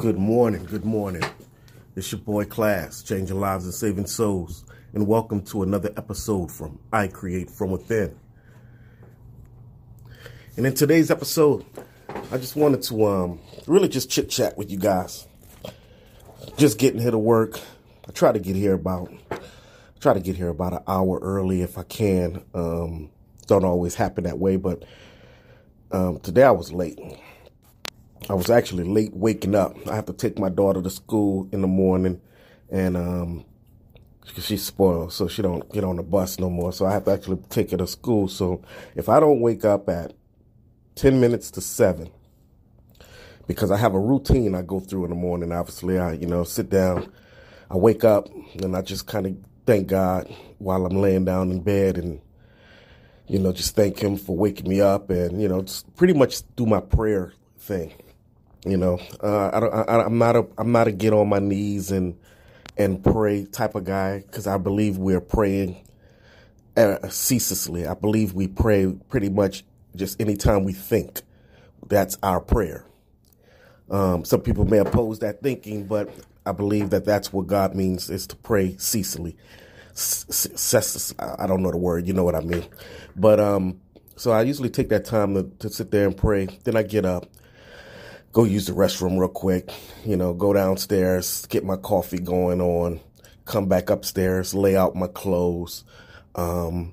Good morning, good morning. It's your boy Class, changing lives and saving souls, and welcome to another episode from I Create From Within. And in today's episode, I just wanted to um, really just chit chat with you guys. Just getting here to work. I try to get here about try to get here about an hour early if I can. Um, don't always happen that way, but um, today I was late. I was actually late waking up. I have to take my daughter to school in the morning, and um, she's spoiled, so she don't get on the bus no more. So I have to actually take her to school. So if I don't wake up at ten minutes to seven, because I have a routine I go through in the morning. Obviously, I you know sit down, I wake up, and I just kind of thank God while I'm laying down in bed and you know, just thank him for waking me up and, you know, just pretty much do my prayer thing. You know, uh, I don't, I, am not a, I'm not a get on my knees and, and pray type of guy because I believe we're praying uh, ceaselessly. I believe we pray pretty much just anytime we think. That's our prayer. Um, some people may oppose that thinking, but I believe that that's what God means is to pray ceaselessly. I don't know the word, you know what I mean. But um, so I usually take that time to, to sit there and pray. Then I get up, go use the restroom real quick, you know, go downstairs, get my coffee going on, come back upstairs, lay out my clothes, um,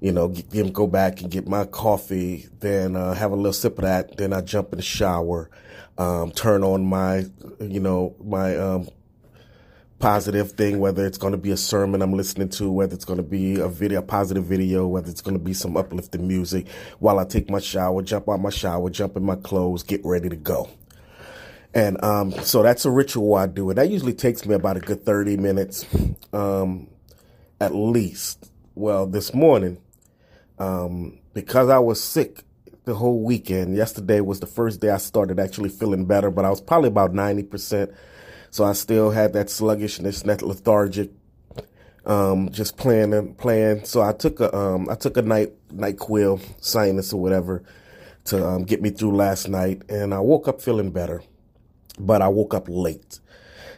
you know, get, go back and get my coffee, then uh, have a little sip of that. Then I jump in the shower, um, turn on my, you know, my um, positive thing, whether it's going to be a sermon I'm listening to, whether it's going to be a video, a positive video, whether it's going to be some uplifting music while I take my shower, jump out my shower, jump in my clothes, get ready to go. And um, so that's a ritual I do. And that usually takes me about a good 30 minutes um, at least. Well, this morning, um, because I was sick the whole weekend, yesterday was the first day I started actually feeling better, but I was probably about 90% so I still had that sluggishness, that lethargic, um, just playing and playing. So I took a, um, I took a night, NyQuil, sinus or whatever to, um, get me through last night. And I woke up feeling better, but I woke up late.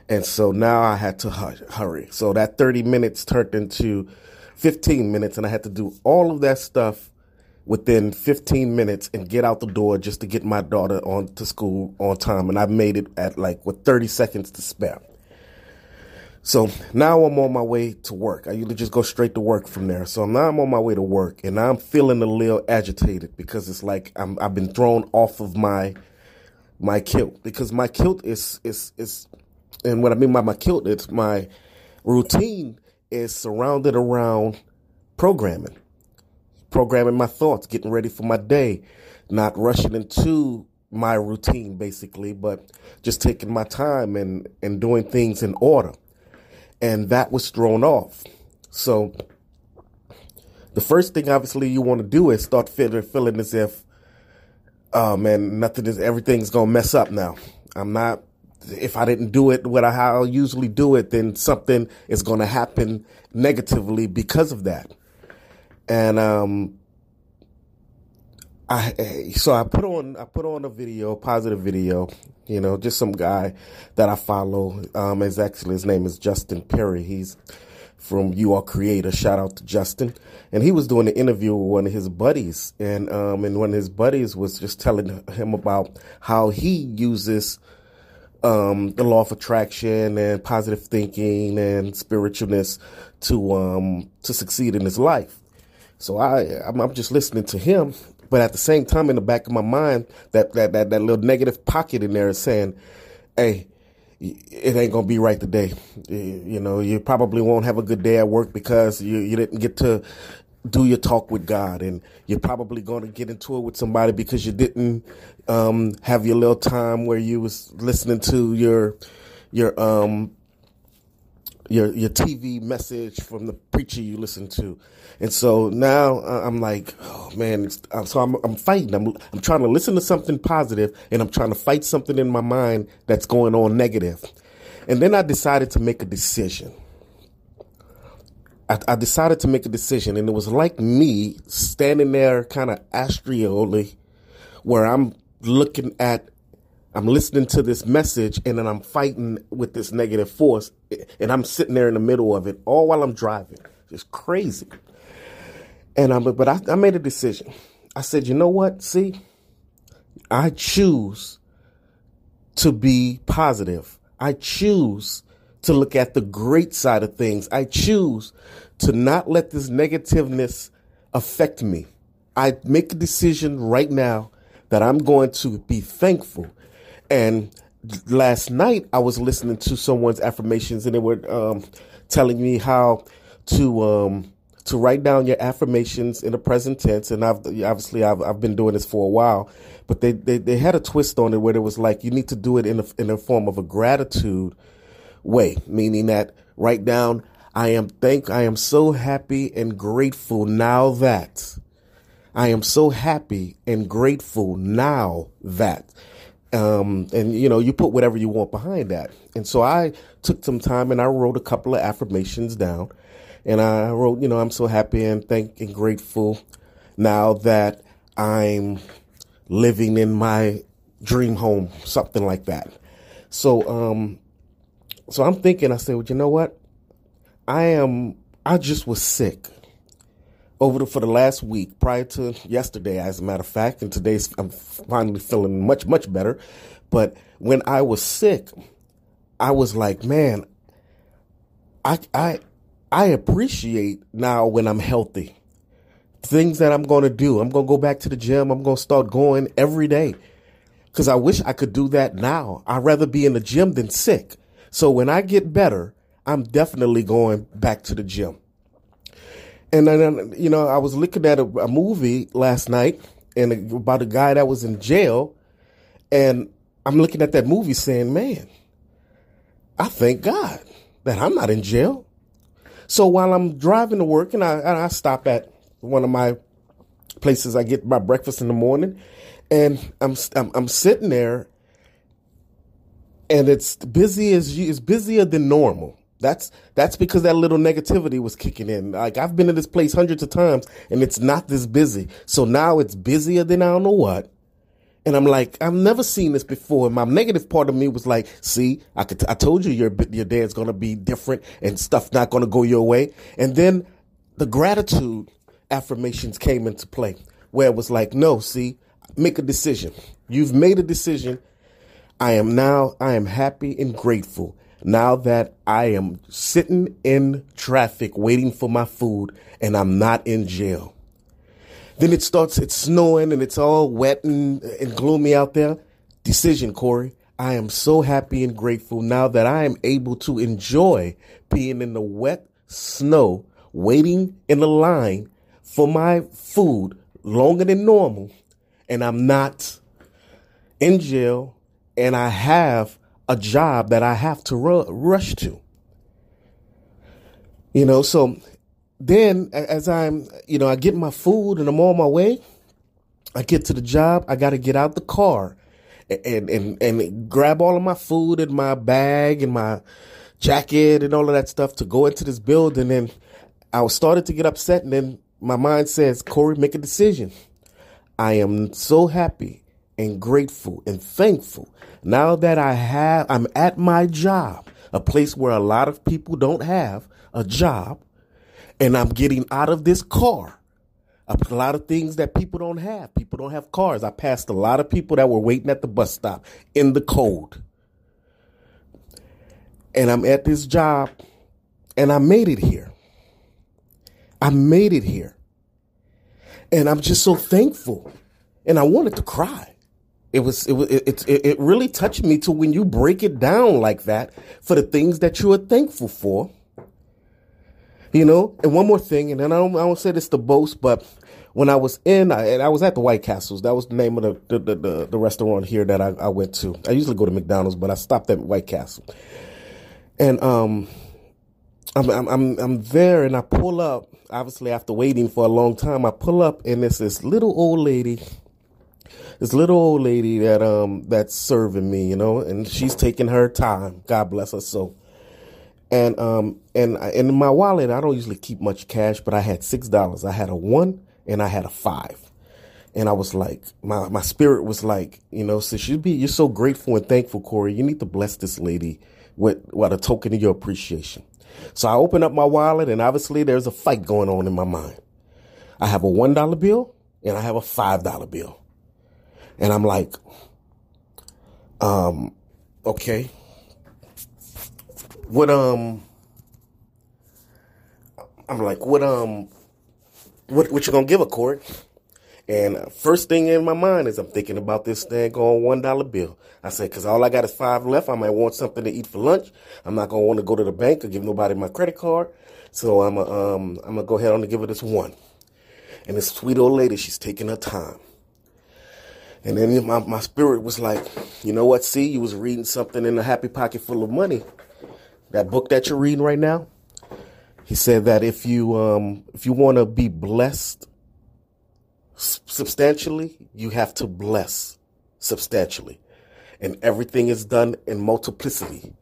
And so now I had to hurry. So that 30 minutes turned into 15 minutes and I had to do all of that stuff within 15 minutes and get out the door just to get my daughter on to school on time. And I made it at like with 30 seconds to spare. So now I'm on my way to work. I usually just go straight to work from there. So now I'm on my way to work and I'm feeling a little agitated because it's like I'm, I've been thrown off of my, my kilt because my kilt is, is, is, and what I mean by my kilt, it's my routine is surrounded around programming programming my thoughts, getting ready for my day, not rushing into my routine basically, but just taking my time and, and doing things in order. And that was thrown off. So the first thing obviously you want to do is start feeling, feeling as if, oh man, nothing is, everything's to mess up now. I'm not, if I didn't do it what I, how I usually do it, then something is to happen negatively because of that and um, I so I put on I put on a video, positive video, you know, just some guy that I follow. Um, is actually his name is Justin Perry. He's from You Are Creator. Shout out to Justin. And he was doing an interview with one of his buddies, and um, and one of his buddies was just telling him about how he uses um, the law of attraction and positive thinking and spiritualness to um, to succeed in his life. So I, I'm, I'm just listening to him, but at the same time, in the back of my mind, that that that, that little negative pocket in there is saying, "Hey, it ain't gonna be right today. You know, you probably won't have a good day at work because you you didn't get to do your talk with God, and you're probably going to get into it with somebody because you didn't um, have your little time where you was listening to your your um your your TV message from the preacher you listen to, and so now uh, I'm like, oh man, uh, so I'm I'm fighting. I'm I'm trying to listen to something positive, and I'm trying to fight something in my mind that's going on negative. and then I decided to make a decision. I, I decided to make a decision, and it was like me standing there, kind of astrially, where I'm looking at I'm listening to this message and then I'm fighting with this negative force and I'm sitting there in the middle of it all while I'm driving. It's crazy. And I'm, but I, I made a decision. I said, you know what? See, I choose to be positive. I choose to look at the great side of things. I choose to not let this negativeness affect me. I make a decision right now that I'm going to be thankful. And last night I was listening to someone's affirmations and they were um, telling me how to um, to write down your affirmations in the present tense. And I've obviously I've, I've been doing this for a while, but they, they, they had a twist on it where it was like you need to do it in a, in a form of a gratitude way, meaning that write down I am thank I am so happy and grateful now that I am so happy and grateful now that um, and you know you put whatever you want behind that. And so i took some time and i wrote a couple of affirmations down. And i wrote you know i'm so happy and thank and grateful now that i'm living in my dream home something like that. So um so i'm thinking i said well you know what? I am, I just was sick over the, for the last week prior to yesterday, as a matter of fact, and today's, I'm finally feeling much, much better. But when I was sick, I was like, man, I, I, I appreciate now when I'm healthy. Things that I'm going to do. I'm going to go back to the gym. I'm going to start going every day. Cause I wish I could do that now. I'd rather be in the gym than sick. So when I get better, I'm definitely going back to the gym. And then, you know, I was looking at a, a movie last night and about a guy that was in jail. And I'm looking at that movie saying, man, I thank God that I'm not in jail. So while I'm driving to work and I, and I stop at one of my places I get my breakfast in the morning and I'm, I'm, I'm sitting there and it's busy as you, it's busier than normal. That's that's because that little negativity was kicking in. Like I've been in this place hundreds of times and it's not this busy. So now it's busier than I don't know what. And I'm like, I've never seen this before. And my negative part of me was like, see, I could, I told you your, your day's going to be different and stuff not to go your way. And then the gratitude affirmations came into play where it was like, no, see, make a decision. You've made a decision. I am now, I am happy and grateful now that I am sitting in traffic waiting for my food and I'm not in jail. Then it starts, it's snowing and it's all wet and, and gloomy out there. Decision, Corey. I am so happy and grateful now that I am able to enjoy being in the wet snow, waiting in the line for my food longer than normal. And I'm not in jail and I have a job that I have to ru- rush to. You know, so then as I'm, you know, I get my food and I'm on my way, I get to the job, I got to get out the car and, and, and grab all of my food and my bag and my jacket and all of that stuff to go into this building. And I started to get upset. And then my mind says, Corey, make a decision. I am so happy and grateful and thankful now that I have, I'm at my job, a place where a lot of people don't have a job, and I'm getting out of this car. A lot of things that people don't have. People don't have cars. I passed a lot of people that were waiting at the bus stop in the cold. And I'm at this job and I made it here. I made it here. And I'm just so thankful. And I wanted to cry it was it was it, it, it really touched me to when you break it down like that for the things that you are thankful for. You know and one more thing and then i don't, I don't say this to boast but when i was in I, and i was at the white castles that was the name of the the, the, the restaurant here that I, I went to. I usually go to mcdonald's but i stopped at white castle. And um I'm, I'm i'm i'm there and i pull up obviously after waiting for a long time i pull up and it's this little old lady this little old lady that um that's serving me, you know, and she's taking her time. God bless her soul. And um and in my wallet, I don't usually keep much cash, but I had six dollars. I had a one and I had a five. And I was like, my, my spirit was like, you know, since you be, you're so grateful and thankful, Corey, you need to bless this lady with, with a token of your appreciation. So I open up my wallet and obviously there's a fight going on in my mind. I have a $1 bill and I have a $5 bill. And I'm like, um, okay. What, um, I'm like, what, um, what, what you gonna give a court? And first thing in my mind is I'm thinking about this thing on one dollar bill. I said, cause all I got is five left. I might want something to eat for lunch. I'm not gonna want to go to the bank or give nobody my credit card. So I'm a, um, I'm gonna go ahead on and give her this one. And this sweet old lady, she's taking her time. And then my, my spirit was like, you know what? See, you was reading something in a happy pocket full of money. That book that you're reading right now. He said that if you um, if you want to be blessed substantially, you have to bless substantially, and everything is done in multiplicity.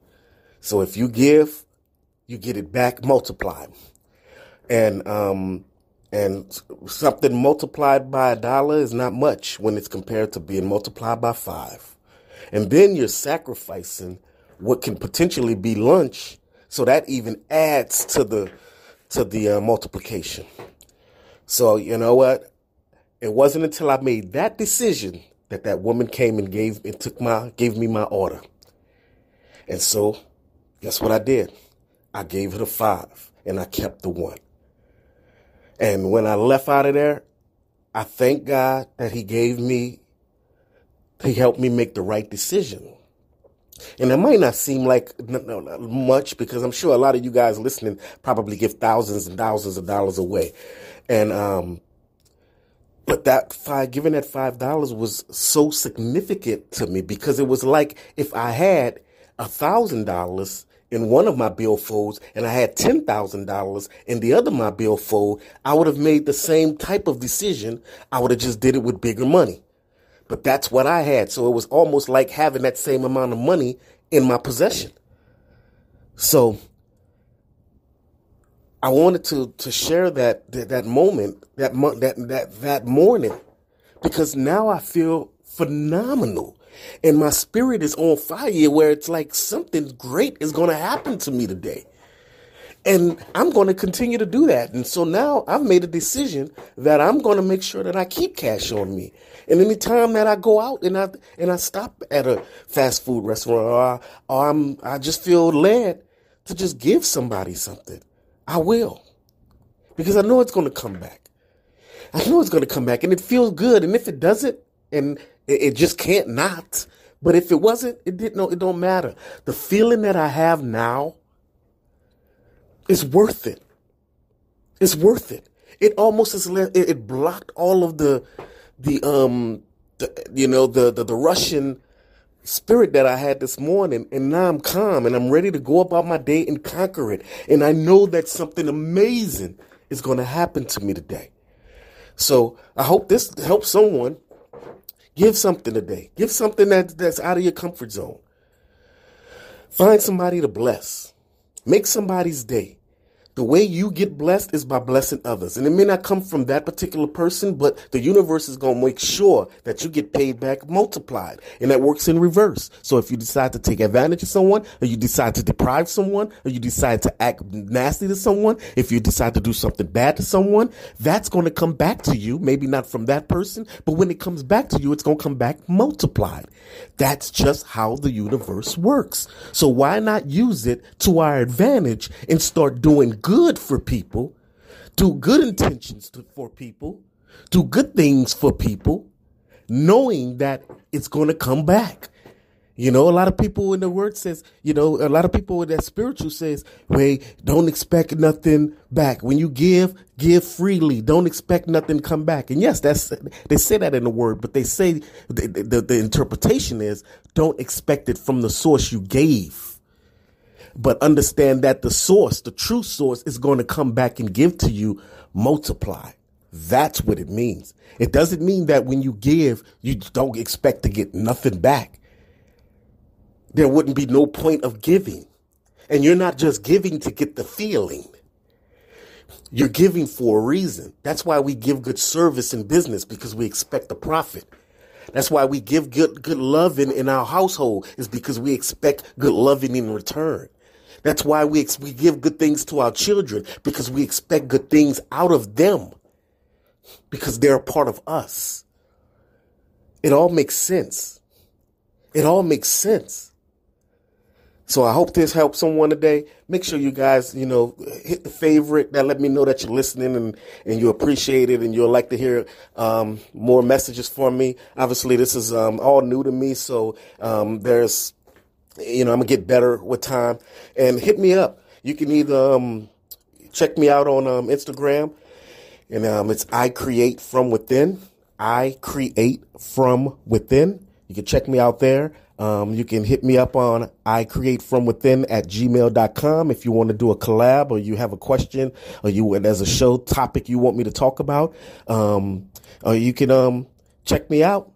So if you give, you get it back multiplied, and um, and something multiplied by a dollar is not much when it's compared to being multiplied by five, and then you're sacrificing what can potentially be lunch so that even adds to the to the uh, multiplication. So you know what? It wasn't until I made that decision that that woman came and gave and took my gave me my order. And so, guess what I did? I gave her the five and I kept the one. And when I left out of there, I thank God that He gave me, He helped me make the right decision. And it might not seem like much because I'm sure a lot of you guys listening probably give thousands and thousands of dollars away. And, um, but that five, giving that five dollars was so significant to me because it was like if I had a thousand dollars in one of my billfolds and I had ten thousand dollars in the other my billfold, I would have made the same type of decision. I would have just did it with bigger money. But that's what I had. So it was almost like having that same amount of money in my possession. So I wanted to to share that that, that moment, that that that that morning because now I feel phenomenal. And my spirit is on fire where it's like something great is going to happen to me today. And I'm going to continue to do that. And so now I've made a decision that I'm going to make sure that I keep cash on me. And anytime that I go out and I and I stop at a fast food restaurant or, I, or I'm I just feel led to just give somebody something, I will. Because I know it's going to come back. I know it's going to come back and it feels good. And if it doesn't, and it, it just can't not. But if it wasn't, it didn't know it don't matter. The feeling that I have now is worth it. It's worth it. It almost is it blocked all of the the um the, you know the, the the rushing spirit that I had this morning and now I'm calm and I'm ready to go about my day and conquer it. And I know that something amazing is going to happen to me today. So I hope this helps someone. Give something today. Give something that, that's out of your comfort zone. Find somebody to bless. Make somebody's day. The way you get blessed is by blessing others. And it may not come from that particular person, but the universe is going to make sure that you get paid back multiplied. And that works in reverse. So if you decide to take advantage of someone, or you decide to deprive someone, or you decide to act nasty to someone, if you decide to do something bad to someone, that's going to come back to you. Maybe not from that person, but when it comes back to you, it's going to come back multiplied. That's just how the universe works. So why not use it to our advantage and start doing good for people, do good intentions to, for people, do good things for people, knowing that it's going to come back. You know, a lot of people in the word says, you know, a lot of people in that spiritual says, "Hey, don't expect nothing back. When you give, give freely. Don't expect nothing to come back." And yes, that's they say that in the word, but they say the, the, the interpretation is, "Don't expect it from the source you gave." But understand that the source, the true source is going to come back and give to you multiply. That's what it means. It doesn't mean that when you give, you don't expect to get nothing back. There wouldn't be no point of giving. And you're not just giving to get the feeling. You're giving for a reason. That's why we give good service in business because we expect a profit. That's why we give good good loving in our household is because we expect good loving in return. That's why we ex- we give good things to our children because we expect good things out of them because they're a part of us. It all makes sense. It all makes sense. So I hope this helps someone today. Make sure you guys, you know, hit the favorite. That let me know that you're listening and, and you appreciate it and you'll like to hear um, more messages from me. Obviously, this is um, all new to me, so um, there's, you know, I'm gonna get better with time. And hit me up. You can either um, check me out on um, Instagram, and um, it's I create from within. I create from within. You can check me out there. Um, you can hit me up on I create from within at gmail.com if you want to do a collab or you have a question or you, and there's a show topic you want me to talk about. Um, or you can, um, check me out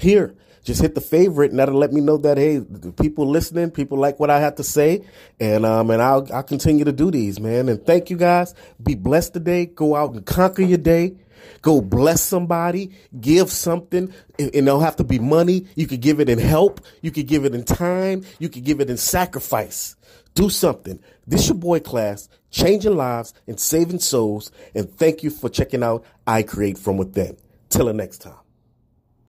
here. Just hit the favorite and that'll let me know that, hey, people listening, people like what I have to say. And, um, and I'll, I'll continue to do these, man. And thank you guys. Be blessed today. Go out and conquer your day. Go bless somebody, give something. It, it don't have to be money. You could give it in help. You could give it in time. You could give it in sacrifice. Do something. This your boy class, changing lives and saving souls. And thank you for checking out I Create From Within. Till the next time.